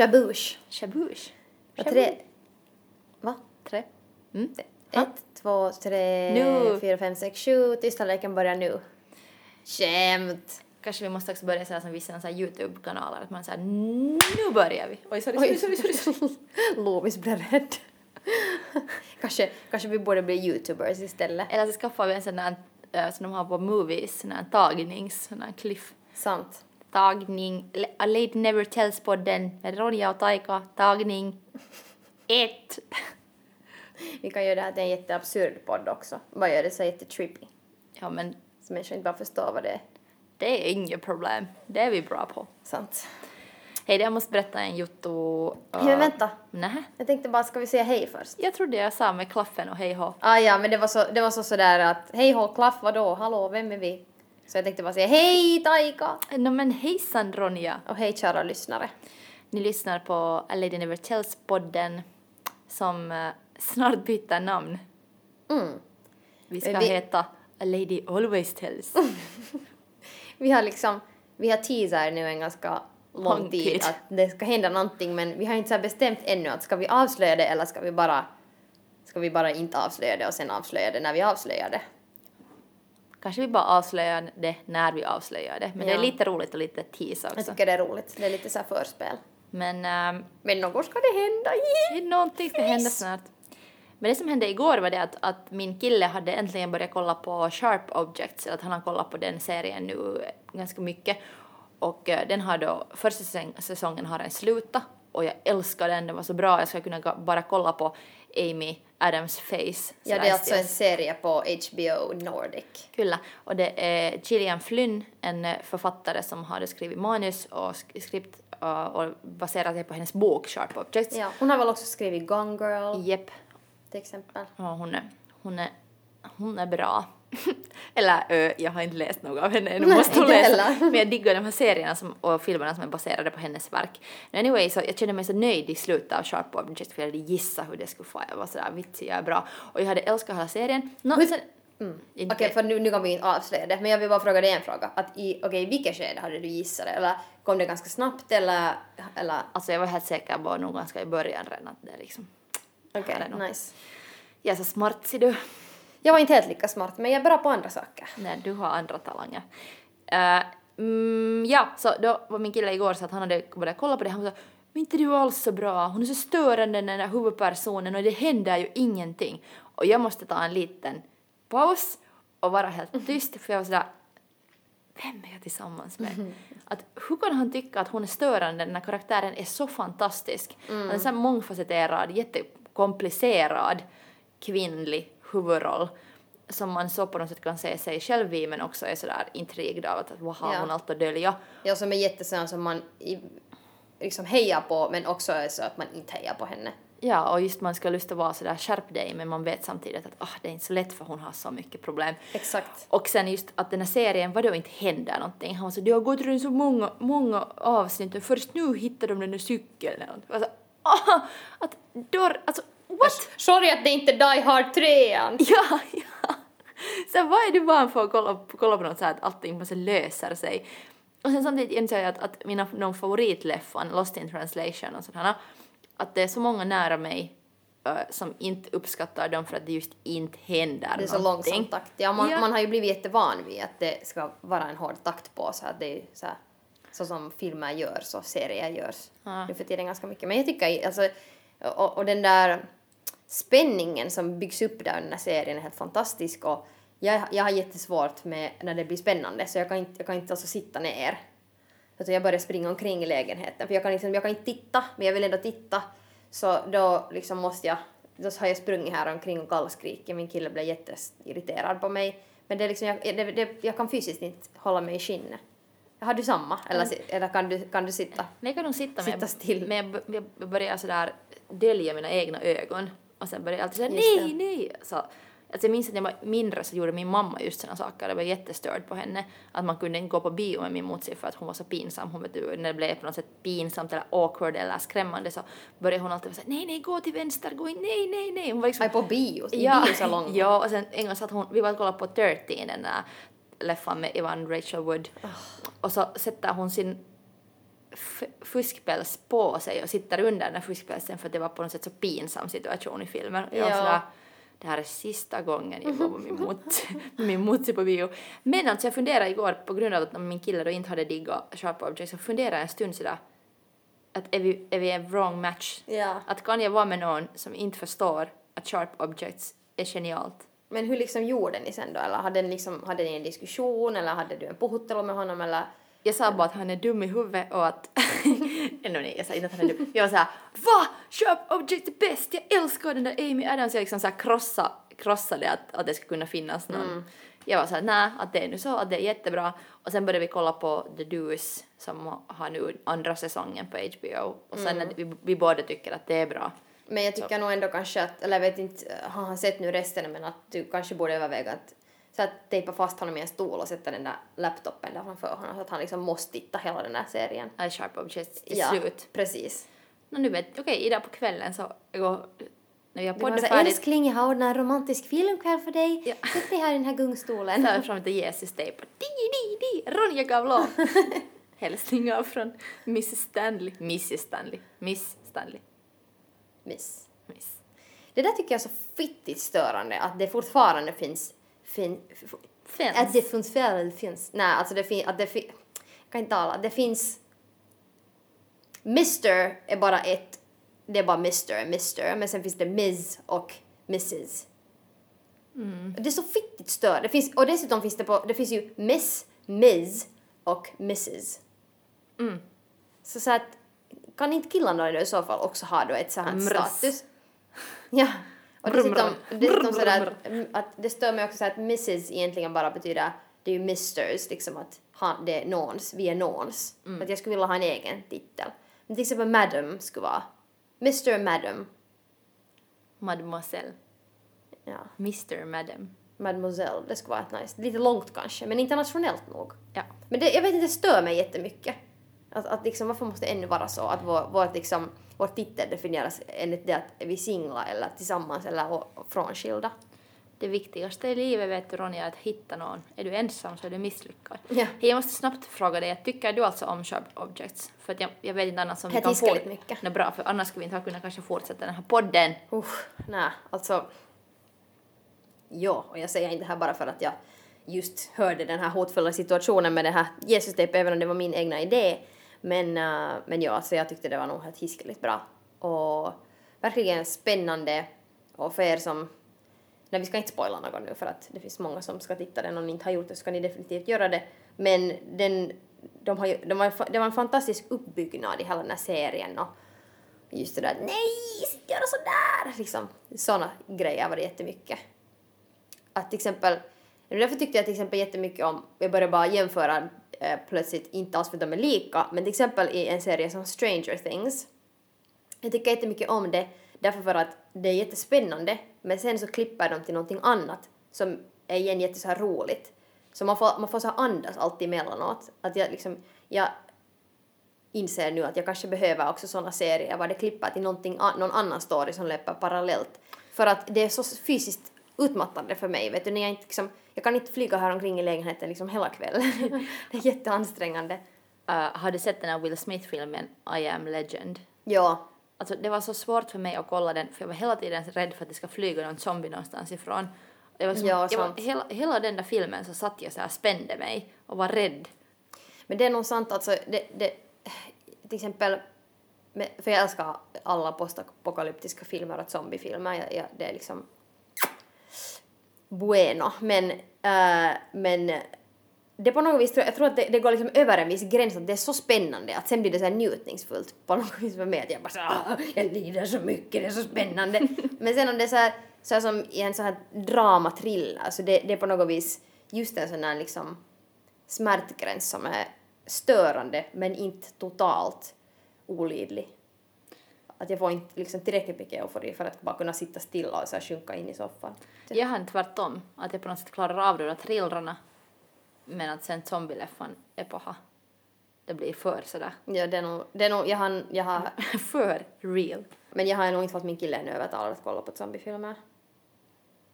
Shaboosh. Shaboosh. Och tre... Va? Tre. Mm. Ett, två, tre, Nu. fyra, fem, sex, sju. Tystnadleken börjar nu. Skämt. Kanske vi måste också börja säga som vissa så här YouTube-kanaler, att man säger nu börjar vi. Oj, sorry, Oj, sorry, sorry, sorry. sorry. Lovis blev rädd. kanske, kanske vi borde bli youtubers istället. Eller så skaffar vi en sån där eh, som de har på movies, sån här tagnings, sån här cliff. Sant. Tagning, A Lady Never Tells-podden med Ronja och Taika, tagning ett. Vi kan göra det här till en jätteabsurd podd också. Bara göra det så jättetrippy. Ja, men Så människor inte bara förstår vad det är. det är inget problem. Det är vi bra på. Sant. Hej, jag måste berätta en jotto. uh, Men vänta. Nähä. Jag tänkte bara, ska vi säga hej först? Jag trodde jag sa med klaffen och hej hå. Ah, ja, men det var så, det var så sådär att hej håll klaff, vadå, hallå, vem är vi? Så jag tänkte bara säga hej Taika! No, men hejsan Ronja. Och hej kära lyssnare. Ni lyssnar på A Lady Never Tells-podden som eh, snart byter namn. Mm. Vi ska vi- heta A Lady Always Tells. Vi har liksom, vi har teasat nu en ganska lång Lång tid tid. att det ska hända någonting men vi har inte så här bestämt ännu att ska vi avslöja det eller ska vi bara ska vi bara inte avslöja det och sen avslöja det när vi avslöjar det. Kanske vi bara avslöjar det när vi avslöjar det. Men det är Ja. lite roligt och lite tease Jag också. tycker det är roligt, det är lite så här förspel. Men ehm, Men något ska det hända! är någonting ska hända snart. Men det som hände igår var det att, att min kille hade äntligen börjat kolla på Sharp Objects, eller att han har kollat på den serien nu ganska mycket. Och eh, den har då, första säsong, säsongen har den slutat och jag älskar den, den var så bra, jag ska kunna bara kolla på Amy Adams face. Ja, det är alltså en serie på HBO Nordic. Kyllä. Och det är Gillian Flynn, en författare som hade skrivit manus och sk- skript och baserat det på hennes bok Sharp Objects. Ja, hon har väl också skrivit Gone Girl Jepp. till exempel. Ja, hon är, hon är, hon är bra. Eller ö, jag har inte läst något av henne ännu, måste hon läsa. Men jag diggar de här serierna som, och filmerna som är baserade på hennes verk. Men anyway, så jag kände mig så nöjd i slutet av Sharp Objects för jag hade gissat hur det skulle få. Jag var sådär vitsig, jag är bra. Och jag hade älskat hela serien. Hur- sen, Mm. Okej, för nu, nu kan vi inte avslöja det, men jag vill bara fråga dig en fråga. Att i, okej, i vilket skede hade du gissat det? Eller kom det ganska snabbt eller, eller Alltså jag var helt säker på nog ganska i början redan att det liksom... okej, nog. nice. Jag är så smart ser du. Jag var inte helt lika smart, men jag är bra på andra saker. Nej, du har andra talanger. Uh, mm, ja, så då var min kille igår så att han hade börjat kolla på det. Han sa men inte du alls så bra, hon är så störande den där huvudpersonen och det händer ju ingenting. Och jag måste ta en liten paus och vara helt tyst för jag var sådär vem är jag tillsammans med? Att, hur kan han tycka att hon är störande när karaktären är så fantastisk? Han är så här mångfacetterad, jättekomplicerad kvinnlig huvudroll som man så på något sätt kan se sig själv i men också är sådär intrigad av att vad har Ja. hon allt att dölja? Jag som är jättesån som man i, liksom hejar på, men också är så att man inte hejar på henne. Ja, och just man ska lust att vara sådär skärp dig men man vet samtidigt att ah, det är inte så lätt för hon har så mycket problem. Exakt. Och sen just att den här serien, vadå inte händer någonting? Han var så, det har gått runt så många, många avsnitt och först nu hittar de den där cykeln. Och så, ah, att dörr, alltså what? Sorry att det inte är Die Hard 3 Ja, ja. Sen vad är du van för att kolla, kolla på något så här att allting måste lösa sig? Och sen samtidigt inser jag att, att mina de favoritleffan, Lost in translation och sådana, att det är så många nära mig som inte uppskattar dem för att det just inte händer Det är så någonting. långsam takt. Ja, man, Ja. man har ju blivit jättevan vid att det ska vara en hård takt på så att det är så, här, så som filmer görs och serier görs Ja. nu för tiden ganska mycket. Men jag tycker alltså, och, och den där spänningen som byggs upp där här serien är helt fantastisk och jag, jag har jättesvårt med när det blir spännande så jag kan inte, jag kan inte alltså sitta ner. Utan jag börjar springa omkring i lägenheten för jag kan, liksom, jag kan inte titta men jag vill ändå titta. Så då liksom måste jag, då har jag sprungit här omkring och gallskrikit. Min kille blev jätteirriterad på mig. Men det är liksom, jag, det, det, jag kan fysiskt inte hålla mig i skinnet. Har du samma? Eller, si- eller kan, du, kan du sitta? Men jag kan nog sitta Sitta still. men jag, jag börjar sådär dölja mina egna ögon och sen börjar jag alltid säga nej, nej. Så, alltså jag minns att när jag var mindre så gjorde min mamma just sådana saker. Jag var jättestörd på henne. Att man kunde inte gå på bio med min motsi för att hon var så pinsam. Hon vet du, när det blev på något sätt pinsamt eller awkward eller skrämmande så började hon alltid säga nej, nej, gå till vänster, gå in, nej, nej, nej. Hon var liksom Aj, på bio? I ja, biosalongen? ja, och sen en gång satt hon, vi var och kollade på 13, den där leffan med Evan Rachel Wood. Och så sätter hon sin fuskpäls på sig och sitter under den här fuskpälsen för att det var på något sätt så pinsam situation i filmen. Jag var Ja. sådär, det här är sista gången jag var med min mot, med min motsi på bio. Men alltså jag funderade igår på grund av att min kille då inte hade diggat Sharp Objects så funderade jag en stund sådär att är vi, är vi en wrong match? Ja. Att kan jag vara med någon som inte förstår att Sharp Objects är genialt? Men hur liksom gjorde ni sen då? Eller hade ni, liksom, hade ni en diskussion eller hade du en puhuttelu med honom eller? Jag sa bara att han är dum i huvudet och att... Ändå nej, jag sa inte att han är dum. Jag var såhär VA? Sharp Object är bäst! Jag älskar den där Amy Adams. Jag liksom såhär krossa, krossade att, att det skulle kunna finnas någon. Jag var såhär nej, att det är nu så, att det är jättebra. Och sen började vi kolla på The Deuce som har nu andra säsongen på HBO. Och sen att vi, vi båda tycker att det är bra. Men jag tycker nog ändå kanske att, eller jag vet inte, har han sett nu resten men att du kanske borde överväga att så att tejpa fast honom i en stol och sätta den där laptopen där framför honom så att han liksom måste titta hela den där serien. Att Sharp Objects till ja, slut. precis. Nå nu vet okej, idag på kvällen så går, när vi har poddat färdigt älskling jag har ordnat en romantisk filmkväll för dig. Ja. Sätt dig här i den här gungstolen. tar fram lite Jesus-tejp och di, di, di, Ronja gav lov. Hälsningar från Mrs Stanley. Mrs Stanley. Miss Stanley. Miss. Miss. Det där tycker jag är så fittigt störande att det fortfarande finns fin, Finns. Att det fortfarande finns. Nej, alltså det finns, att det finns, jag kan inte tala, det finns Mr är bara ett, det är bara Mr, Mr, men sen finns det Ms och Mrs. Det är så fittigt stör. Det finns, och dessutom finns det på, det finns ju Miss, Ms och Mrs. Mm. Så, så att, kan inte killarna i så fall också ha då ett så här Mrs. status? Ja. Och dessutom, dessutom brum, att, att det stör mig också så att Mrs egentligen bara betyder, det är ju Misters, liksom att han, det är någons, vi är någons. Mm. Att jag skulle vilja ha en egen titel. Men till exempel Madam skulle vara Mr. Madam. Mademoiselle. Ja, Mr Madam. Mademoiselle, det skulle vara ett nice. Lite långt kanske, men internationellt nog. Ja. Men det, jag vet inte, det stör mig jättemycket. Att, att liksom, varför måste det ännu vara så att vår, vår, liksom, vår titel definieras enligt det att är vi singla eller tillsammans eller och, frånskilda. Det viktigaste i livet vet du Ronja är att hitta någon. Är du ensam så är du misslyckad. Ja. Jag måste snabbt fråga dig, tycker du alltså om Sharp Objects? För att jag, jag vet inte annars om vi kan lite mycket. Nå bra, för annars skulle vi inte ha kunnat kanske fortsätta den här podden. Usch, nej, alltså. Ja, och jag säger inte det här bara för att jag just hörde den här hotfulla situationen med det här Jesus-tejp, även om det var min egna idé. Men, uh, men ja, alltså jag tyckte det var nog helt hiskeligt bra. Och verkligen spännande. Och för er som... Nej, vi ska inte spoila något nu för att det finns många som ska titta den. Om ni inte har gjort det så ska ni definitivt göra det. Men den, de har de var, det var en fantastisk uppbyggnad i hela den här serien. Och, just det där nej, sitt göra sådär, liksom sådana grejer var det jättemycket. Att till exempel, därför tyckte jag till exempel jättemycket om, jag började bara jämföra eh, plötsligt, inte alls för att de är lika, men till exempel i en serie som Stranger Things. Jag tycker jättemycket om det därför för att det är jättespännande, men sen så klipper de till någonting annat som är igen jätte så här roligt. Så man får, man får så här andas alltid emellanåt. Att jag liksom, jag inser nu att jag kanske behöver också såna serier var det klipper till någonting, någon annan story som löper parallellt. För att det är så fysiskt utmattande för mig, vet du, när jag inte liksom, jag kan inte flyga här omkring i lägenheten liksom hela kvällen. det är jätteansträngande. Uh, har du sett den här Will Smith-filmen I am legend? Ja, Alltså det var så svårt för mig att kolla den för jag var hela tiden rädd för att det ska flyga någon zombie någonstans ifrån. Jag var som, Ja, jag var, hela, hela den där filmen så satt jag så här spände mig och var rädd. men det är nog sant alltså, det, det, till exempel, för jag älskar alla postapokalyptiska filmer och zombiefilmer, jag, jag, det är liksom bueno, men, äh, men det på något vis, jag tror att det, det går liksom över en viss gräns att det är så spännande att sen blir det så här njutningsfullt på något vis för mig att jag bara så, "Ah, jag lider så mycket, det är så spännande. men sen om det är så här, så här som i en så här dramatriller, så det, det är på något vis just en sån här liksom smärtgräns som är störande men inte totalt olidlig. Att jag får inte liksom tillräckligt mycket eufori för att bara kunna sitta stilla och så här sjunka in i soffan. Jag har tvärtom, att jag på något sätt klarar av de där thrillrarna men att sen zombieleffan är på ha. Det blir för sådär, Ja, det är nog, det är nog jag, har, jag har, för real. men jag har nog inte fått min kille ännu övertalad att kolla på zombiefilmer.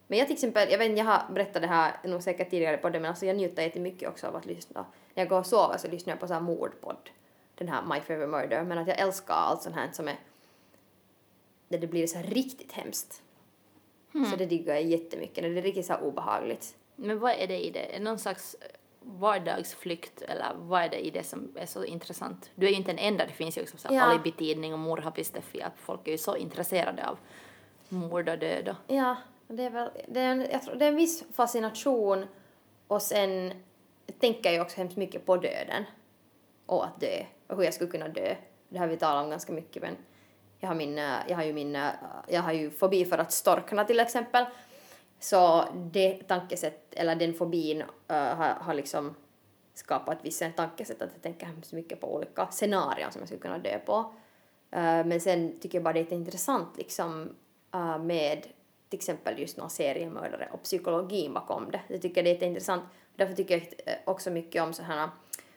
Men jag till exempel, jag vet inte, jag har berättat det här nog säkert tidigare på det men alltså jag njuter jättemycket också av att lyssna. När jag går och sover så lyssnar jag på så här mordpodd. den här My Favorite Murder, men att jag älskar allt sånt här som är där det blir så här riktigt hemskt. Så det diggar jag jättemycket, när det är riktigt så här obehagligt. Men vad är det i det? Är det någon slags vardagsflykt eller vad är det i det som är så intressant? Du är ju inte den enda, det finns ju också så Ja. alibi-tidning och mor har Steffi att folk är ju så intresserade av mord och död och Ja, det är väl, det är en, jag tror, det är en viss fascination och sen tänker jag också hemskt mycket på döden och att dö och hur jag skulle kunna dö. Det har vi talat om ganska mycket men jag har, min, eh, jag har ju min, eh, jag har ju fobi för att storkna till exempel. Så det tankesätt, eller den fobin uh, har, har liksom skapat vissa tankesätt att jag tänker hemskt mycket på olika scenarion som jag skulle kunna dö på. Uh, men sen tycker jag bara det är jätteintressant liksom uh, med till exempel just några seriemördare och psykologin bakom det. Jag tycker det är jätteintressant. Därför tycker jag också mycket om sådana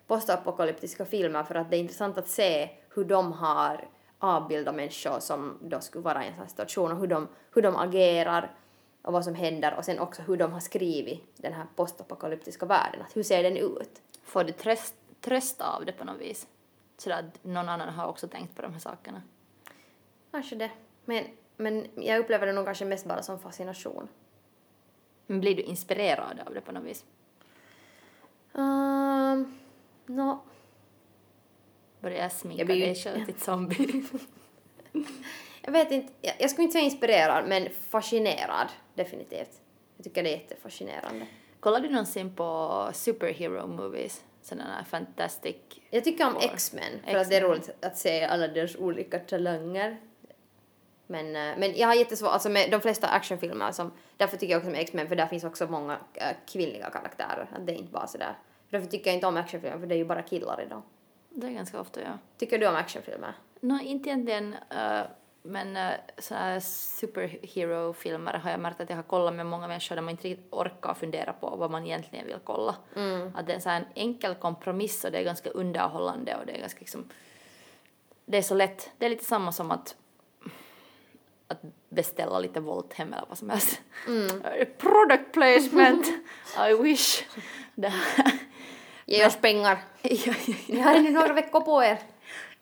postapokalyptiska filmer för att det är intressant att se hur de har avbildat människor som då skulle vara i en sån här situation och hur de, hur de agerar och vad som händer och sen också hur de har skrivit den här postapokalyptiska världen. Att hur ser den ut? får du tröst, tröst av det på något vis? Så att någon annan har också tänkt på de här sakerna. Kanske det. Men, men jag upplever det nog kanske mest bara som fascination. Men blir du inspirerad av det på något vis? Um, no. Börjar jag sminka Jag blir dig till zombie? Jag vet inte, jag, jag skulle inte säga inspirerad men fascinerad definitivt. Jag tycker det är jättefascinerande. Kollar du någonsin på superhero movies? Sådana här fantastic... Jag tycker om. X-Men för att det är roligt att se alla deras olika talanger. Men, eh, men jag har jättesvårt, alltså med de flesta actionfilmer som, därför tycker jag också om X-Men för där finns också många äh, kvinnliga karaktärer, att det är inte bara sådär. Därför tycker jag inte om actionfilmer för det är ju bara killar idag. Det är ganska ofta, ja. Tycker du om actionfilmer? Nå, inte egentligen, uh, men uh, såna här superhero-filmer har jag märkt att jag har kollat med många människor där man inte riktigt orkar fundera på vad man egentligen vill kolla. Att det är en sån här enkel kompromiss och det är ganska underhållande och det är ganska liksom... Det är så lätt. Det är lite samma som att att beställa lite Volthem eller vad som helst. Uh, Product placement! I wish! Det här. Ge oss pengar! Ja, ja, ja. Ni har ännu några veckor på er.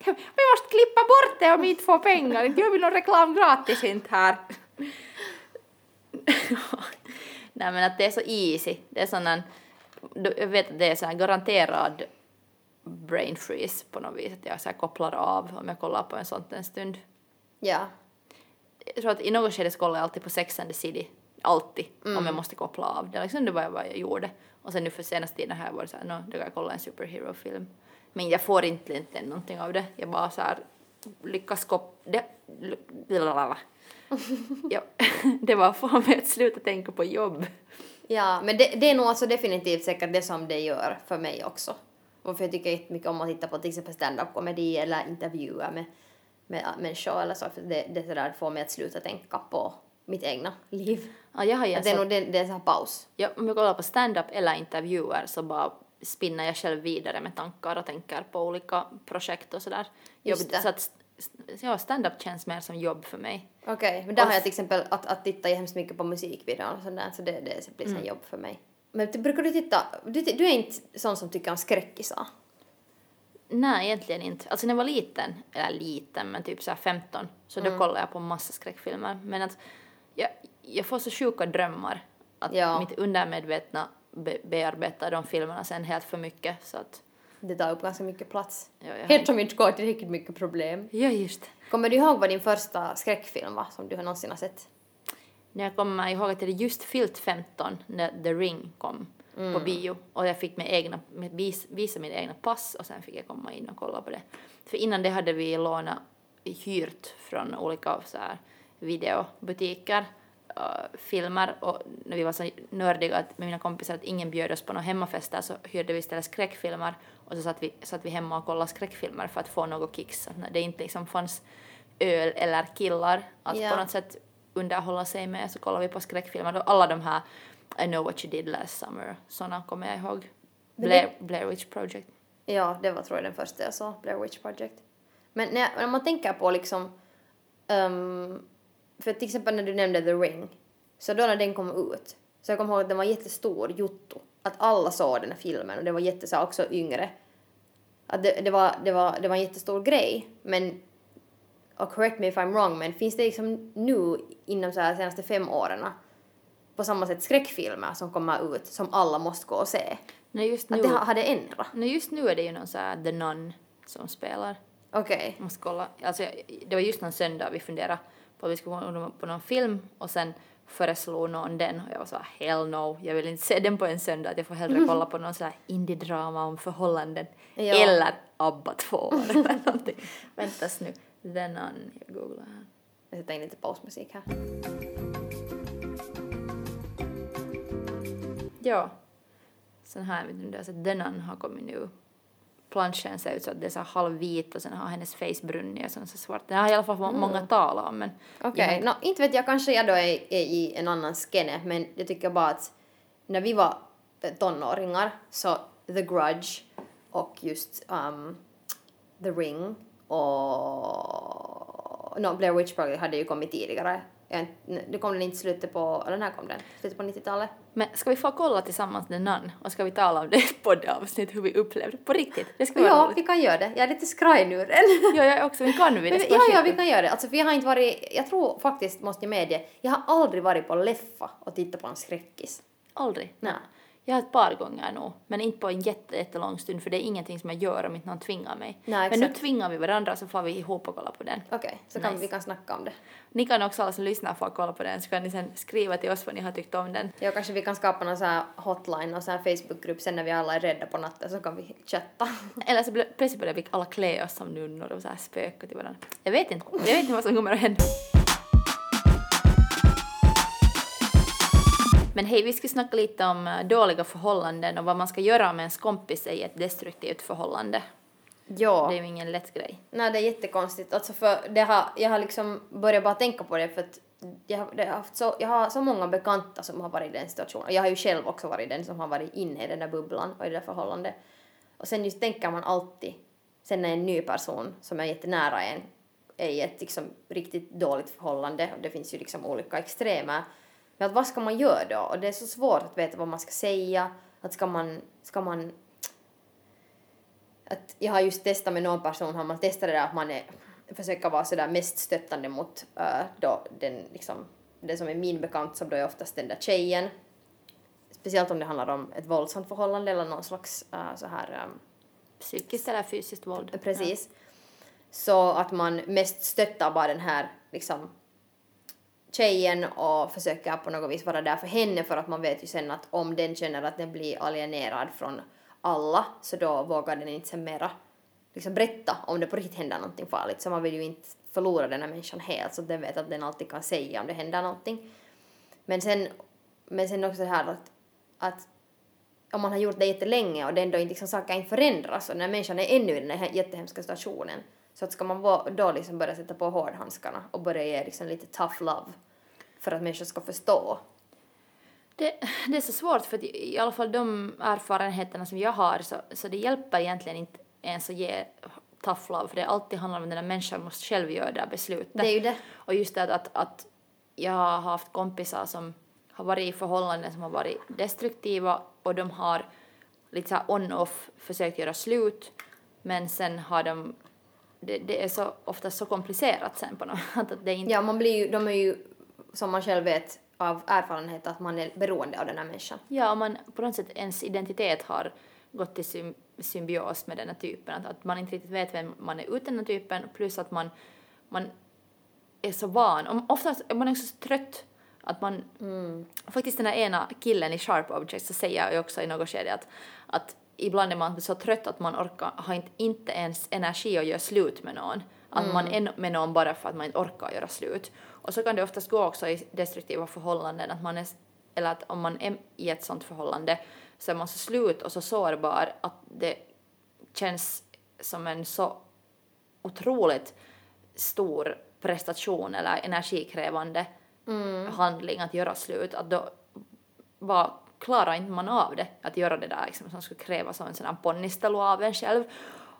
Vi måste klippa bort det om vi inte får pengar. Inte gör vi någon reklam gratis inte här. Nej men att det är så easy. Det är sån jag vet att det är så här garanterad brain freeze på något vis. Att jag så här kopplar av om jag kollar på en sån en stund. Ja. Jag tror att i något skede så kollar jag alltid på Sex and the City. Alltid. Om jag måste koppla av. Det är liksom det var vad jag gjorde. Och sen nu för senaste tiden har jag varit såhär, no, då kan jag kolla en superhero-film. Men jag får inte egentligen någonting av det. Jag bara så här lyckas kop... Det, blablabla. ja, det var få mig att sluta tänka på jobb. Ja, men det, det är nog alltså definitivt säkert det som det gör för mig också. Och för jag tycker jättemycket om att titta på till exempel stand-up komedi eller intervjuer med, med människor eller så, för det, det sådär får mig att sluta tänka på mitt egna liv. Ja, jag har ju Att det är nog det, det är en sån här paus. Ja, om jag kollar på stand-up eller intervjuer så bara spinner jag själv vidare med tankar och tänker på olika projekt och sådär. Just Jobb- det. Så att ja, stand-up känns mer som jobb för mig. Okej, men där Och har jag till exempel att, att titta hemskt mycket på musikvideor och sådär, så det, det blir mm. jobb för mig. Men brukar du titta, du, du är inte sån som tycker om skräckisar? Nej, egentligen inte. Alltså när jag var liten, eller liten, men typ så här 15, så Mm. då kollade jag på massa skräckfilmer. Men att jag, jag får så sjuka drömmar att Ja. mitt undermedvetna be, bearbetar de filmerna sen helt för mycket så att Det tar upp ganska mycket plats. Ja, jag har- Helt som inte går tillräckligt mycket problem. Ja, just. Kommer du ihåg vad din första skräckfilm var som du har någonsin har sett? Jag kommer ihåg att hade just fyllt 15 när The Ring kom på bio och jag fick med egna, med vis, visa mina egna pass och sen fick jag komma in och kolla på det. För innan det hade vi lånat, hyrt från olika så här videobutiker äh, filmer och när vi var så nördiga att, med mina kompisar att ingen bjöd oss på några hemmafester så hyrde vi istället skräckfilmer och så satt vi, satt vi hemma och kollade skräckfilmer för att få något kicks. Så att när det inte liksom fanns öl eller killar att Ja. på något sätt underhålla sig med så kollar vi på skräckfilmer och alla de här I know what you did last summer såna kommer jag ihåg. Blair, Blair Witch Project. Ja, det var tror jag den första jag såg, Blair Witch Project. Men när, när man tänker på liksom, ehm, för till exempel när du nämnde The Ring, så då när den kom ut, så jag kommer ihåg att den var jättestor, jotto, att alla såg den här filmen och det var jätte, så också yngre att det, det, var, det, var, det var en jättestor grej. Men, och correct me if I'm wrong, men finns det liksom nu inom så här senaste fem åren på samma sätt skräckfilmer som kommer ut som alla måste gå och se? Nej, just nu, Att det det ändrat? nej, just nu är det ju någon så här The Nun som spelar. Okej. Jag måste kolla. Alltså, det var just någon söndag vi funderade på vi skulle gå på någon film och sen föreslog någon den och jag var så här, hell no, jag vill inte se den på en söndag, att jag får hellre kolla på någon så här indie-drama om förhållanden Ja. eller ABBA 2 eller någonting. Väntas nu, The Nun, jag googlar här. Jag sätter in lite pausmusik här. Ja. Sån här, vet du, alltså, The Nun har kommit nu. Planschen ser ut så att det är så halvvit och sen har hennes face brunnit och sen så svart. Det har i alla fall må- många talat om men Okej, nå, inte vet jag, kanske jag då är, är i en annan skene, men jag tycker bara att när vi var tonåringar så The Grudge och just um, The Ring och no, Blair Witch Project hade ju kommit tidigare. Det kom den inte slutet på, eller när kom den? Slutet på 90-talet? Men ska vi få kolla tillsammans The Nun och ska vi tala om det i ett poddavsnitt hur vi upplevde på riktigt? Det ska vara Ja, roligt. vi kan göra det. Jag är lite skraj nu redan. Ja, jag är också, men kan vi det? Ja, ja, vi kan göra det. Alltså, för jag har inte varit, jag tror faktiskt, måste jag medge, jag har aldrig varit på Leffa och tittat på en skräckis. Aldrig. Nej. Jag har ett par gånger nog, men inte på en jätte, jättelång stund för det är ingenting som jag gör om inte någon tvingar mig. Nej, men nu tvingar vi varandra så får vi ihop och kolla på den. Okej, så kan Nice. vi kan snacka om det. Ni kan också alla som lyssnar få kolla på den så kan ni sen skriva till oss vad ni har tyckt om den. Ja, kanske vi kan skapa någon sån här hotline och sån här Facebookgrupp sen när vi alla är rädda på natten så kan vi chatta. Eller så plötsligt börjar vi alla klä oss som nunnor och så här spöka till varandra. Jag vet inte. Jag vet inte vad som kommer att hända. Men hej, vi ska snacka lite om eh, dåliga förhållanden och vad man ska göra om ens kompis är i ett destruktivt förhållande. Ja. Det är ju ingen lätt grej. Nej, det är jättekonstigt. Alltså för det har, jag har liksom börjat bara tänka på det för att jag har, haft så, jag har så många bekanta som har varit i den situationen. Jag har ju själv också varit den som har varit inne i den där bubblan och i det där förhållandet. Och sen just tänker man alltid, sen när en ny person som är jättenära en är i ett liksom riktigt dåligt förhållande och det finns ju liksom olika extremer. Men att vad ska man göra då? Och det är så svårt att veta vad man ska säga. Att ska man, ska man att jag har just testat med någon person, har man testat det där att man är, försöker vara sådär mest stöttande mot äh, då den liksom, den som är min bekant som då är oftast den där tjejen. Speciellt om det handlar om ett våldsamt förhållande eller någon slags äh, så här ähm, Psykiskt eller fysiskt våld. Precis. Så att man mest stöttar bara den här liksom tjejen och försöker på något vis vara där för henne för att man vet ju sen att om den känner att den blir alienerad från alla så då vågar den inte sen mera liksom berätta om det på riktigt händer någonting farligt så man vill ju inte förlora den här människan helt så att den vet att den alltid kan säga om det händer någonting. Men sen, men sen också det här att, att om man har gjort det jättelänge och det ändå inte liksom saker inte förändras och den här människan är ännu i den här jättehemska situationen så att ska man då liksom börja sätta på hårdhandskarna och börja ge liksom lite tough love för att människor ska förstå. Det, det är så svårt för att i i alla fall de erfarenheterna som jag har så, så det hjälper egentligen inte ens att ge tough love för det alltid handlar om att den där människan måste själv göra det här beslutet. Det är ju det. Och just det att, att, jag har haft kompisar som har varit i förhållanden som har varit destruktiva och de har lite så här on-off försökt göra slut men sen har de det, det är så ofta så komplicerat sen på något att det inte Ja, man blir ju, de är ju som man själv vet av erfarenhet att man är beroende av den här människan. Ja, om man på något sätt ens identitet har gått i sym symbios med den här typen, att, att man inte riktigt vet vem man är utan den här typen, plus att man, man är så van, och oftast är man också så trött att man, faktiskt den här ena killen i Sharp Objects så säger jag ju också i något skede att, att ibland är man så trött att man orkar, har inte, inte ens energi att göra slut med någon. Att man är med någon bara för att man inte orkar göra slut. Och så kan det oftast gå också i destruktiva förhållanden, att man är, eller att om man är i ett sånt förhållande så är man så slut och så sårbar att det känns som en så otroligt stor prestation eller energikrävande handling att göra slut, att då bara klarar inte man av det, att göra det där liksom, som skulle kräva som en sån här ponnistelu av en själv.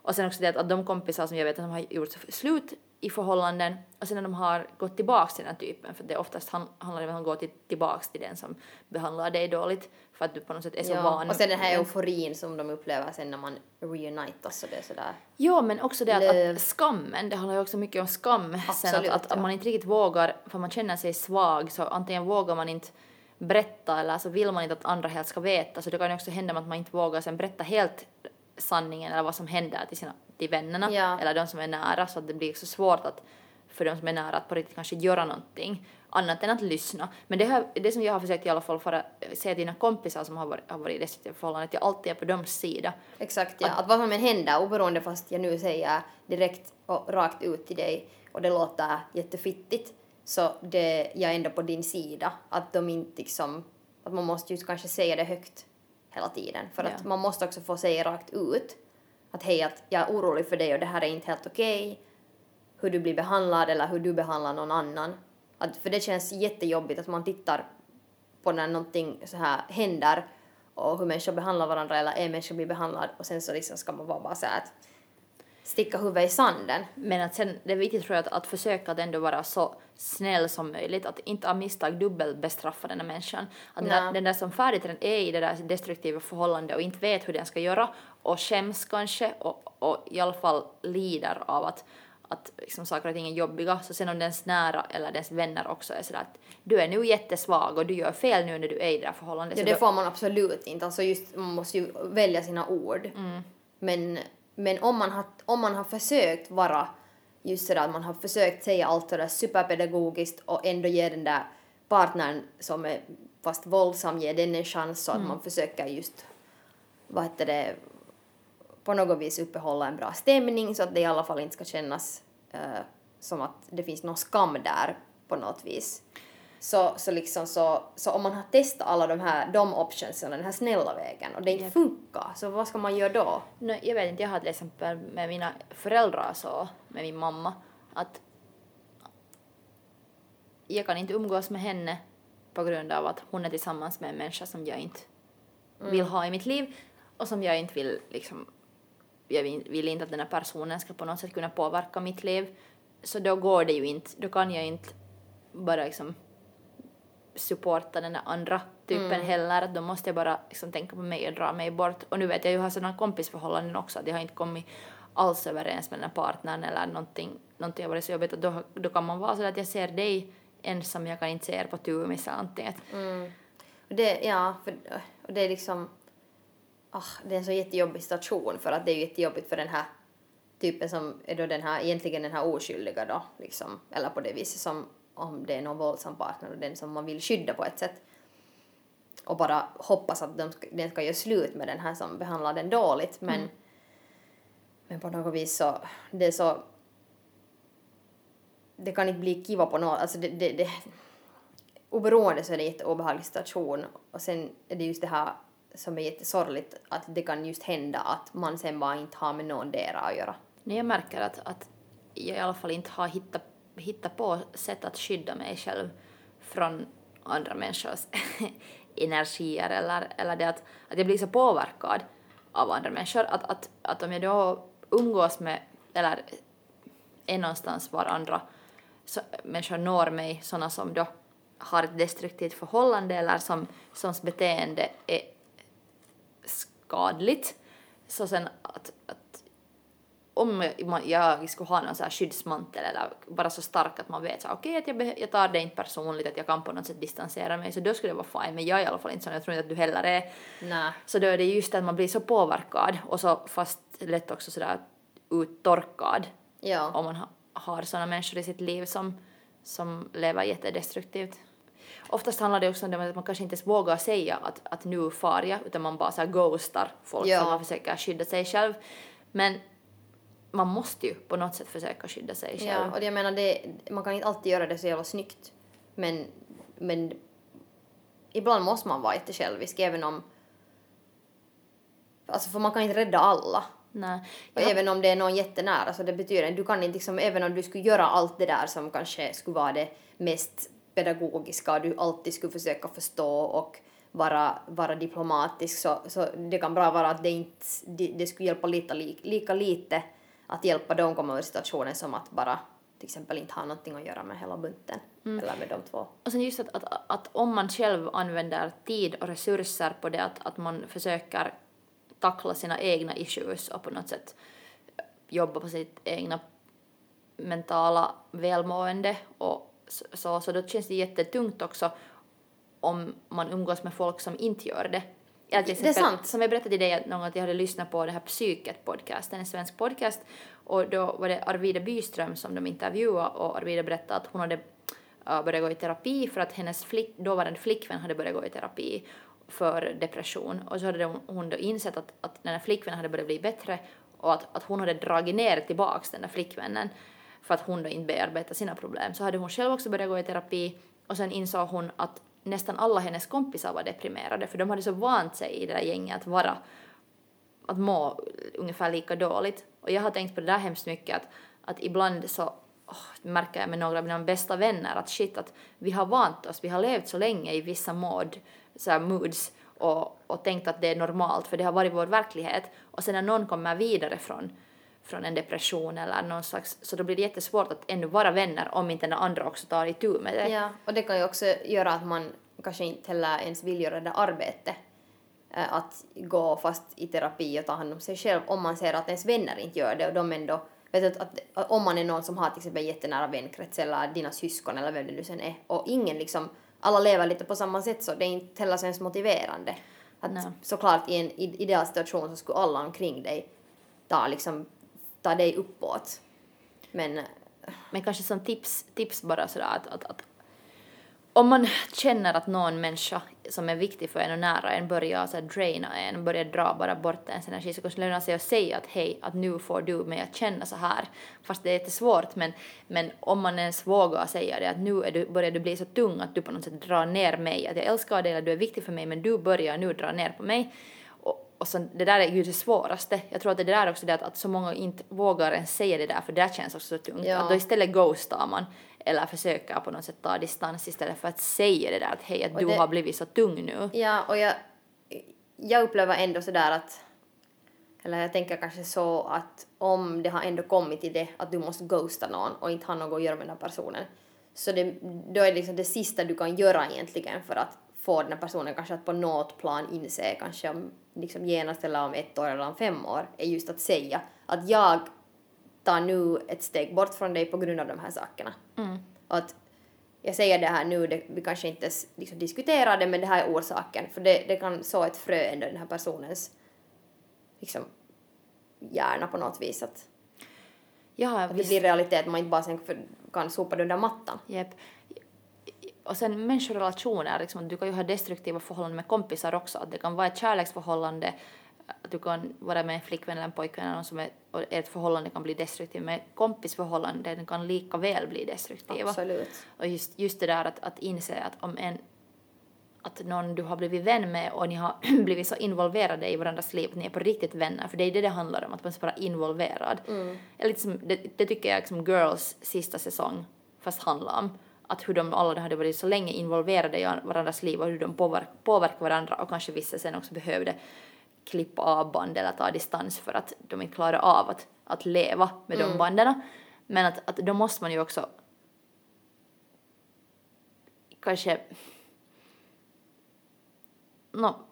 Och sen också det att, att de kompisar som jag vet att de har gjort slut i förhållanden och sen när de har gått tillbaks till den här typen, för det oftast han, handlar det om att gå till, tillbaks till den som behandlar dig dåligt för att du på något sätt är så ja. van. Och sen den här euforin som de upplever sen när man reunitas och det är sådär. Ja, men också det att, att skammen, det handlar ju också mycket om skam. sen Absolut, att, att, att ja. man inte riktigt vågar, för man känner sig svag, så antingen vågar man inte berätta eller så vill man inte att andra helt ska veta. Så det kan ju också hända att man inte vågar sen berätta helt sanningen eller vad som händer till, sina, till vännerna Ja. eller de som är nära så att det blir så svårt att för de som är nära att på riktigt kanske göra någonting annat än att lyssna. Men det, här, det som jag har försökt i alla fall för att säga till dina kompisar som har varit, har varit i destruktiva förhållanden, att jag alltid är på deras sida. Exakt, ja. Att vad som än händer, oberoende fast jag nu säger direkt och rakt ut till dig och det låter jättefittigt, så det, jag är ändå på din sida. Att de inte liksom, att man måste ju kanske säga det högt hela tiden. För att Ja. man måste också få säga rakt ut att hej, att jag är orolig för dig och det här är inte helt okej. Hur du blir behandlad eller hur du behandlar någon annan. Att, för det känns jättejobbigt att man tittar på när någonting så här händer och hur människor behandlar varandra eller en människa blir behandlad och sen så liksom ska man vara bara så att sticka huvudet i sanden. Men att sen, det är viktigt tror jag att, att försöka att ändå vara så snäll som möjligt, att inte av misstag dubbelbestraffa den här människan. Att den, där, den där som färdigt redan är i det där destruktiva förhållandet och inte vet hur den ska göra och skäms kanske och, och i alla fall lider av att, att liksom saker och ting är jobbiga, så sen om dens nära eller dens vänner också är sådär att du är nu jättesvag och du gör fel nu när du är i det där förhållandet. Ja, så det får man absolut inte. Alltså just, man måste ju välja sina ord. Men, men om, man har, om man har försökt vara just sådär att man har försökt säga allt sådär superpedagogiskt och ändå ge den där partnern som är fast våldsam, ge den en chans så att man försöker just, vad heter det, på något vis uppehålla en bra stämning så att det i alla fall inte ska kännas eh, som att det finns någon skam där på något vis. Så, så, liksom så, så om man har testat alla de här de optionsen, den här snälla vägen och det inte Japp. funkar, så vad ska man göra då? No, jag vet inte, jag har till exempel med mina föräldrar så, med min mamma, att jag kan inte umgås med henne på grund av att hon är tillsammans med en människa som jag inte vill ha i mitt liv och som jag inte vill liksom, jag vill, vill inte att den här personen ska på något sätt kunna påverka mitt liv. Så då går det ju inte, då kan jag inte bara liksom supporta den andra typen heller, att då måste jag bara liksom tänka på mig och dra mig bort. Och nu vet jag ju har sådana kompisförhållanden också, att jag har inte kommit alls överens med den partnern eller någonting, någonting har varit så jobbigt och då, då kan man vara så att jag ser dig ensam, jag kan inte se er på med någonting. Att, Och det, ja, för, och det är liksom, ah, det är en så jättejobbig situation för att det är ju jättejobbigt för den här typen som är då den här, egentligen den här oskyldiga då, liksom, eller på det viset som om det är någon våldsam partner och den som man vill skydda på ett sätt. Och bara hoppas att de ska, den ska göra slut med den här som behandlar den dåligt, men men på något vis så, det är så, det kan inte bli kiva på något, alltså det, det, det oberoende så är det en jätteobehaglig situation och sen är det just det här som är jättesorgligt att det kan just hända att man sen bara inte har med någon dera att göra. när jag märker att, att jag i alla fall inte har hittat, hitta på sätt att skydda mig själv från andra människors energier eller, eller det att, att jag blir så påverkad av andra människor. Att, att, att om jag då umgås med eller är någonstans var andra så, människor når mig, sådana som då har ett destruktivt förhållande eller som, soms beteende är skadligt, så sen att, att om jag skulle ha någon så här skyddsmantel eller bara så stark att man vet så okej att jag, jag tar det inte personligt, att jag kan på något sätt distansera mig, så då skulle det vara fine, men jag är i alla fall inte sån, jag tror inte att du heller är. Nej. Så då är det just att man blir så påverkad och så fast lätt också sådär uttorkad Ja. om man ha, har sådana människor i sitt liv som, som lever jättedestruktivt. Oftast handlar det också om det att man kanske inte ens vågar säga att, att nu far jag, utan man bara så här ghostar folk Ja. att man försöker skydda sig själv. Men man måste ju på något sätt försöka skydda sig själv. Ja, och jag menar det, man kan inte alltid göra det så jävla snyggt. Men, men ibland måste man vara jättesjälvisk även om... Alltså för man kan inte rädda alla. Nej. Och Ja. även om det är någon jättenära så det betyder du kan inte liksom, även om du skulle göra allt det där som kanske skulle vara det mest pedagogiska du alltid skulle försöka förstå och vara, vara diplomatisk så, så det kan bra vara att det, inte, det, det skulle hjälpa lite, lika lite att hjälpa dem komma ur situationen som att bara till exempel inte ha någonting att göra med hela bunten mm. eller med de två. Och sen just att, att, att om man själv använder tid och resurser på det att, att man försöker tackla sina egna issues och på något sätt jobba på sitt egna mentala välmående och så, så då känns det jättetungt också om man umgås med folk som inte gör det. Till exempel, det är sant. Som jag berättade till dig någon gång att jag hade lyssnat på det här Psyket-podcasten, en svensk podcast, och då var det Arvida Byström som de intervjuade och Arvida berättade att hon hade börjat gå i terapi för att hennes flick, dåvarande flickvän hade börjat gå i terapi för depression och så hade hon då insett att, att den här flickvännen hade börjat bli bättre och att, att hon hade dragit ner tillbaks den där flickvännen för att hon då inte bearbetade sina problem. Så hade hon själv också börjat gå i terapi och sen insåg hon att nästan alla hennes kompisar var deprimerade för de hade så vant sig i det där gänget att vara att må ungefär lika dåligt. Och jag har tänkt på det där hemskt mycket att, att ibland så oh, märker jag med några av mina bästa vänner att shit att vi har vant oss, vi har levt så länge i vissa mod, så här moods och, och tänkt att det är normalt för det har varit vår verklighet och sen när någon kommer vidare från från en depression eller någon slags, så då blir det jättesvårt att ännu vara vänner om inte den andra också tar itu med det. Ja, och det kan ju också göra att man kanske inte heller ens vill göra det arbetet eh, att gå fast i terapi och ta hand om sig själv om man ser att ens vänner inte gör det och de ändå vet att, att, om man är någon som har till exempel jättenära vänkrets eller dina syskon eller vem det nu sen är och ingen liksom alla lever lite på samma sätt så det är inte heller så ens motiverande. Att no. såklart i en ideal situation så skulle alla omkring dig ta liksom ta dig uppåt. Men... Men kanske som tips, tips bara sådär att, att, att om man känner att någon människa som är viktig för en och nära en börjar såhär draina en, börjar dra bara bort ens energi så kanske det lönar sig att säga att hej, att nu får du mig att känna så här. Fast det är jättesvårt men, men om man ens vågar säga det att nu är du, börjar du bli så tung att du på något sätt drar ner mig, att jag älskar dig eller du är viktig för mig men du börjar nu dra ner på mig och så, det där är ju det svåraste. Jag tror att det där också det att, att så många inte vågar ens säga det där för det känns också så tungt. Ja. Att då istället ghostar man eller försöker på något sätt ta distans istället för att säga det där att hej att och du det, har blivit så tung nu. Ja och jag, jag upplever ändå sådär att eller jag tänker kanske så att om det har ändå kommit till det att du måste ghosta någon och inte ha något att göra med den här personen så det, då är det liksom det sista du kan göra egentligen för att få den här personen kanske att på något plan inse kanske om liksom genast eller om ett år eller om fem år är just att säga att jag tar nu ett steg bort från dig på grund av de här sakerna. Mm. Att jag säger det här nu, det, vi kanske inte liksom diskuterar det men det här är orsaken för det, det kan så ett frö ändå den här personens liksom hjärna på något vis att, ja, att det blir realitet, man inte bara sen kan sopa det under mattan. Yep. Och sen människorelationer, liksom, du kan ju ha destruktiva förhållanden med kompisar också, att det kan vara ett kärleksförhållande, att du kan vara med en flickvän eller en pojkvän eller någon som är, och ett förhållande kan bli destruktivt, men kompisförhållanden kan lika väl bli destruktiva. Absolut. Och just, just det där att, att inse att om en att någon du har blivit vän med och ni har blivit så involverade i varandras liv att ni är på riktigt vänner, för det är det det handlar om, att man ska vara involverad. Mm. Eller liksom, det, det tycker jag liksom Girls sista säsong fast handlar om att hur de alla hade varit så länge involverade i varandras liv och hur de påverk, påverkar varandra och kanske vissa sen också behövde klippa av band eller ta distans för att de inte klarar av att, att leva med mm. de banden. Men att, att då måste man ju också kanske no,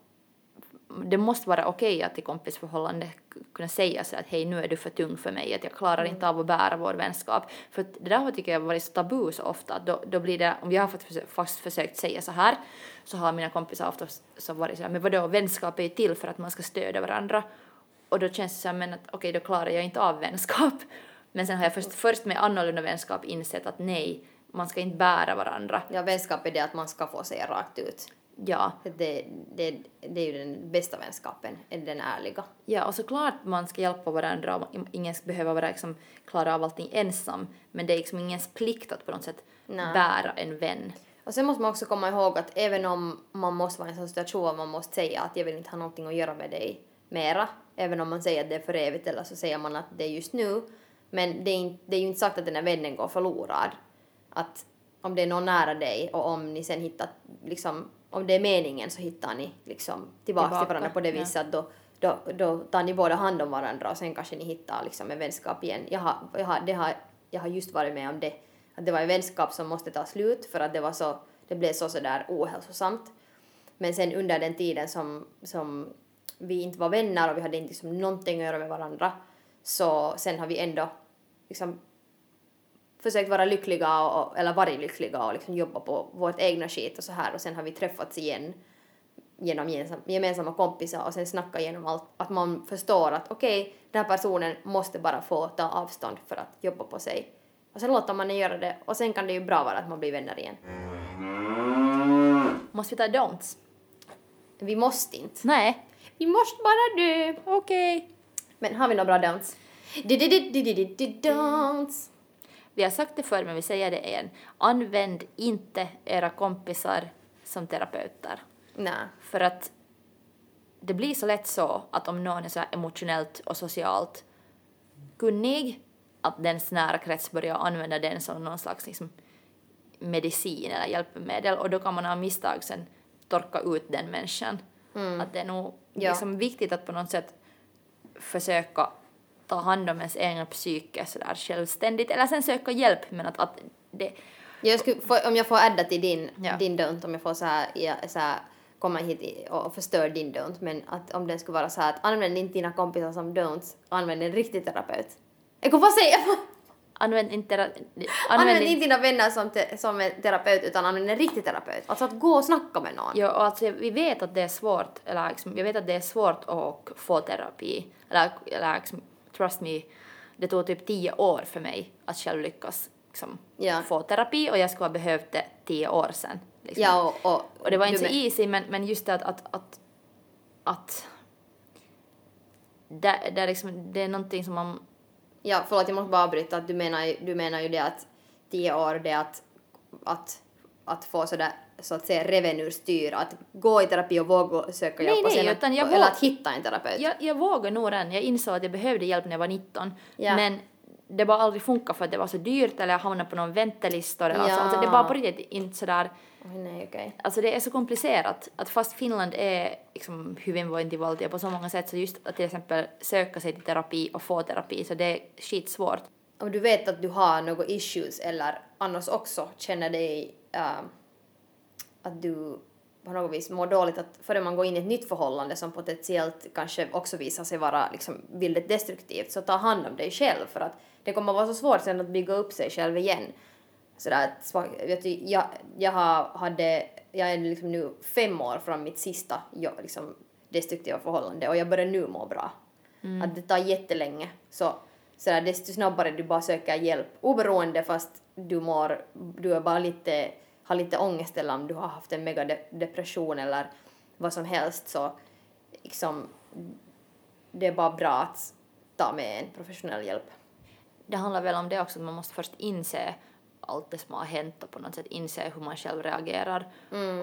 det måste vara okej okay att i kompisförhållande kunna säga så att hej nu är du för tung för mig, att jag klarar mm. inte av att bära vår vänskap. För det där har tycker jag varit så tabu så ofta, då, då blir det, om jag har fått fast försökt säga så här, så har mina kompisar ofta så varit så här, men vadå, vänskap är ju till för att man ska stödja varandra. Och då känns det så här, men att okej, okay, då klarar jag inte av vänskap. Men sen har jag först, först med annorlunda vänskap insett att nej, man ska inte bära varandra. Ja, vänskap är det att man ska få säga rakt ut. Ja. Det, det, det är ju den bästa vänskapen, den ärliga. Ja, och såklart man ska hjälpa varandra och ingen ska behöva vara liksom, klara av allting ensam, men det är liksom ingens plikt att på något sätt Nej. bära en vän. Och sen måste man också komma ihåg att även om man måste vara i en sån situation man måste säga att jag vill inte ha någonting att göra med dig mera, även om man säger att det är för evigt eller så säger man att det är just nu, men det är, inte, det är ju inte sagt att den här vännen går förlorad. Att om det är någon nära dig och om ni sen hittar liksom om det är meningen så hittar ni liksom tillbaka, Tillbaka, till varandra på det ja. viset att då, då, då tar ni båda hand om varandra och sen kanske ni hittar liksom en vänskap igen. Jag har, jag har, det har, jag har just varit med om det, att det var en vänskap som måste ta slut för att det var så, det blev så sådär ohälsosamt. Men sen under den tiden som, som vi inte var vänner och vi hade inte liksom någonting att göra med varandra så sen har vi ändå liksom försökt vara lyckliga och, eller varit lyckliga och liksom jobba på vårt egna skit och så här och sen har vi träffats igen genom gemensam, gemensamma kompisar och sen snacka igenom allt. Att man förstår att okej, den här personen måste bara få ta avstånd för att jobba på sig. Och sen låter man den göra det och sen kan det ju bra vara att man blir vänner igen. Måste vi ta don'ts? Vi måste inte. Nej. Vi måste bara dö. Okej. Men har vi några bra don'ts? Don'ts. Vi har sagt det förr men vi säger det igen. Använd inte era kompisar som terapeuter. Nej. För att det blir så lätt så att om någon är så emotionellt och socialt kunnig att dens nära krets börjar använda den som någon slags liksom, medicin eller hjälpmedel och då kan man av misstag sen torka ut den människan. Att det är nog Ja. liksom viktigt att på något sätt försöka ta hand om ens egna psyke sådär självständigt eller sen söka hjälp men att, att det, Jag skulle, få, om jag får adda till din, Ja. din don't, om jag får så här, ja, så här komma hit och förstöra din don't, men att om den skulle vara så här att använd inte dina kompisar som don'ts, använd en riktig terapeut. Jag kommer vad säga? använd inte... Använd, Använd inte dina vänner som, te, som en terapeut utan använd en riktig terapeut. Alltså att gå och snacka med någon. Ja, och alltså, vi vet att det är svårt, eller liksom, jag vet att det är svårt att få terapi. Eller, eller liksom, trust me, det tog typ tio år för mig att själv lyckas liksom, Ja. få terapi och jag skulle ha behövt det tio år sedan. Liksom. Ja, och, och, och det var inte så men- easy, men, men just det att, att, att, att det, det, är liksom, det är någonting som man Ja, förlåt jag måste bara avbryta. Du menar, du menar ju det att tio år, det är att, att, att få sådär så att säga reven ur styr, att gå i terapi och våga söka Nej, hjälp och nej, sen utan jag eller att hitta en terapeut. Jag, jag vågar nog redan. Jag insåg att jag behövde hjälp när jag var 19. Ja. Men det bara aldrig funkat för att det var så dyrt eller jag hamnade på någon väntelistor. Eller alltså, Ja. alltså, det var på riktigt inte sådär... Oj, nej, okej. Alltså det är så komplicerat att fast Finland är liksom hyvinvointivaltio på så många sätt så just att till exempel söka sig till terapi och få terapi så det är skitsvårt. Om du vet att du har några issues eller annars också känner dig äh, att du på något vis mår dåligt att före man går in i ett nytt förhållande som potentiellt kanske också visar sig vara liksom väldigt destruktivt så ta hand om dig själv för att det kommer vara så svårt sen att bygga upp sig själv igen. Sådär att, vet du, jag, jag har, hade, jag är liksom nu fem år från mitt sista jo, liksom, destruktiva förhållande och jag börjar nu må bra. Att det tar jättelänge. Så sådär, desto snabbare du bara söker hjälp, oberoende fast du mår, du är bara lite, har lite ångest eller om du har haft en mega de- depression eller vad som helst så liksom, det är bara bra att ta med en professionell hjälp. Det handlar väl om det också att man måste först inse allt det som har hänt och på något sätt inse hur man själv reagerar.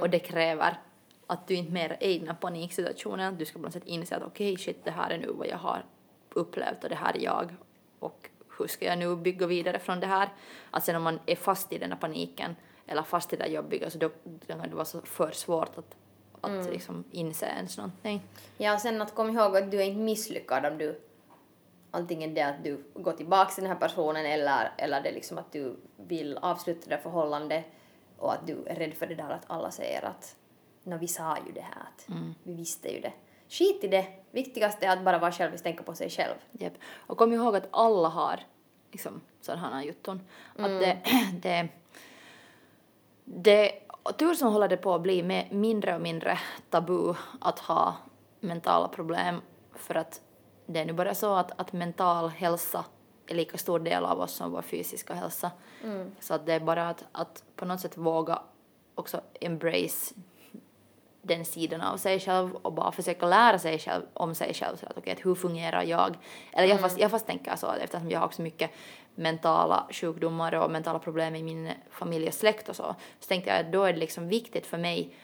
Och det kräver att du inte mer är i den här paniksituationen, att du ska på något sätt inse att okej shit det här är nu vad jag har upplevt och det här är jag och hur ska jag nu bygga vidare från det här? Att sen om man är fast i den här paniken eller fast i det där jobbiga så då, då kan det vara så för svårt att, att liksom inse ens någonting. Ja, och sen att komma ihåg att du är inte misslyckad om du antingen det att du går tillbaka till den här personen eller, eller det liksom att du vill avsluta det förhållandet och att du är rädd för det där att alla säger att Nå, vi sa ju det här, att vi visste ju det. Skit i det. Viktigast är att bara vara självisk, tänka på sig själv. Jep. Och kom ihåg att alla har liksom sådana här jutton. Att det, det, det, tur som håller det på att bli med mindre och mindre tabu att ha mentala problem för att det är nu bara så att, att mental hälsa är lika stor del av oss som vår fysiska hälsa. Så att det är bara att, att på något sätt våga också embrace den sidan av sig själv och bara försöka lära sig själv om sig själv. Så att, okay, att hur fungerar jag? Eller jag, fast, jag fast tänker så att eftersom jag har också mycket mentala sjukdomar och mentala problem i min familj och släkt och så, så tänkte jag att då är det liksom viktigt för mig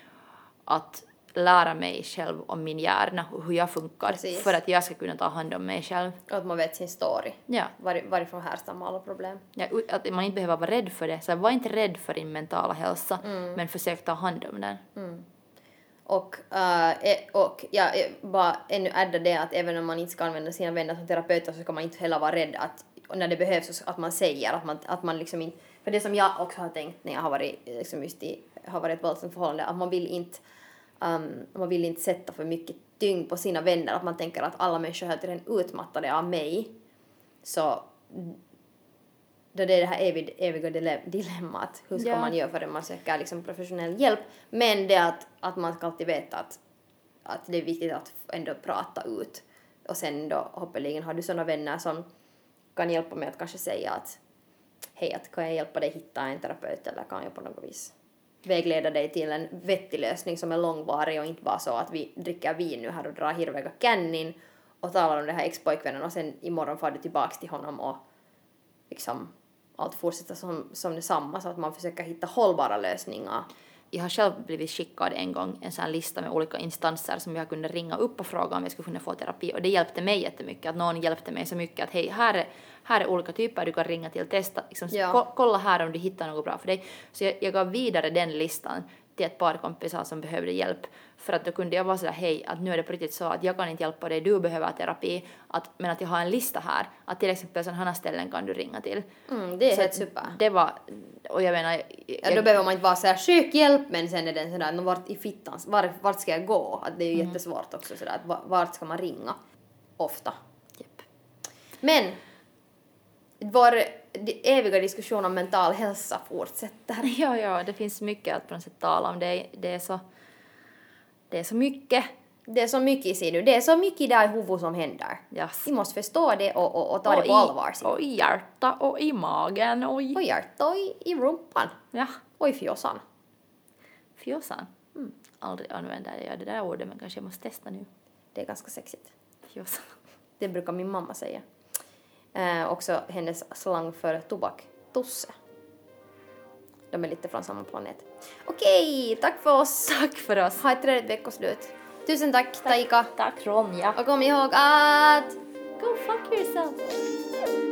att lära mig själv om min hjärna och hur jag funkar Precis. för att jag ska kunna ta hand om mig själv. Och att man vet sin story. Ja. Var, varifrån härstammar alla problem. Ja, att man inte behöver vara rädd för det. Så var inte rädd för din mentala hälsa, men försök ta hand om den. Och, uh, och ja, eh, bara ännu adda det att även om man inte ska använda sina vänner som terapeuter så ska man inte heller vara rädd att när det behövs att man säger att man, att man liksom inte, för det som jag också har tänkt när jag har varit liksom just i, har varit ett våldsamt förhållande, att man vill inte um, man vill inte sätta för mycket tyngd på sina vänner, att man tänker att alla människor är tiden utmattade av mig. Så då det är det här evig, eviga dilemmat, hur ska Ja. man göra förrän man söker liksom professionell hjälp, men det att, att man ska alltid veta att, att det är viktigt att ändå prata ut. Och sen då hoppeligen har du sådana vänner som kan hjälpa mig att kanske säga att hej, att kan jag hjälpa dig hitta en terapeut eller kan jag på något vis vägleda dig till en vettig lösning som är långvarig och inte bara så att vi dricker vin nu här och drar hirvega kännin och talar om det här ex-pojkvännen och sen imorgon far du tillbaks till honom och liksom allt fortsätter som, som detsamma så att man försöker hitta hållbara lösningar. Jag har själv blivit skickad en gång en sån lista med olika instanser som jag kunde ringa upp och fråga om jag skulle kunna få terapi. Och det hjälpte mig jättemycket att någon hjälpte mig så mycket att hej här är, här är olika typer du kan ringa till testa. Liksom, Ja. ko- kolla här om du hittar något bra för dig. Så jag, jag gav vidare den listan till ett par kompisar som behövde hjälp för att då kunde jag vara sådär hej att nu är det på riktigt så att jag kan inte hjälpa dig du behöver terapi att, men att jag har en lista här att till exempel sådana här ställen kan du ringa till Mm, det är Så helt super. det var och jag menar Ja, då behöver man inte vara såhär sök hjälp men sen är den sådär "Nå, vart i fittan, var, vart ska jag gå? Att det är ju jättesvårt också sådär att va- vart ska man ringa? Ofta. Japp. Men vår eviga diskussion om mental hälsa fortsätter. Ja, ja, det finns mycket att på något sätt tala om. Det är, det är, så, det är så mycket. Det är så mycket ser du, det är så mycket där i huvudet som händer. Yes. Vi måste förstå det och, och, och ta det Och på i- allvar. Och i hjärta och i magen och i... Och hjärta och i, i rumpan Ja, och i fjåsan. fjosan. Mm. Aldrig använder jag det där ordet men kanske jag måste testa nu. Det är ganska sexigt. Fjosan. Det brukar min mamma säga. Eh, också hennes slang för tobak, tusse. De är lite från samma planet. Okej, tack för oss. Tack för oss. Ha ett trevligt veckoslut. Tusen tack, Taika. Tack Ronja. Och kom ihåg att... Go fuck yourself.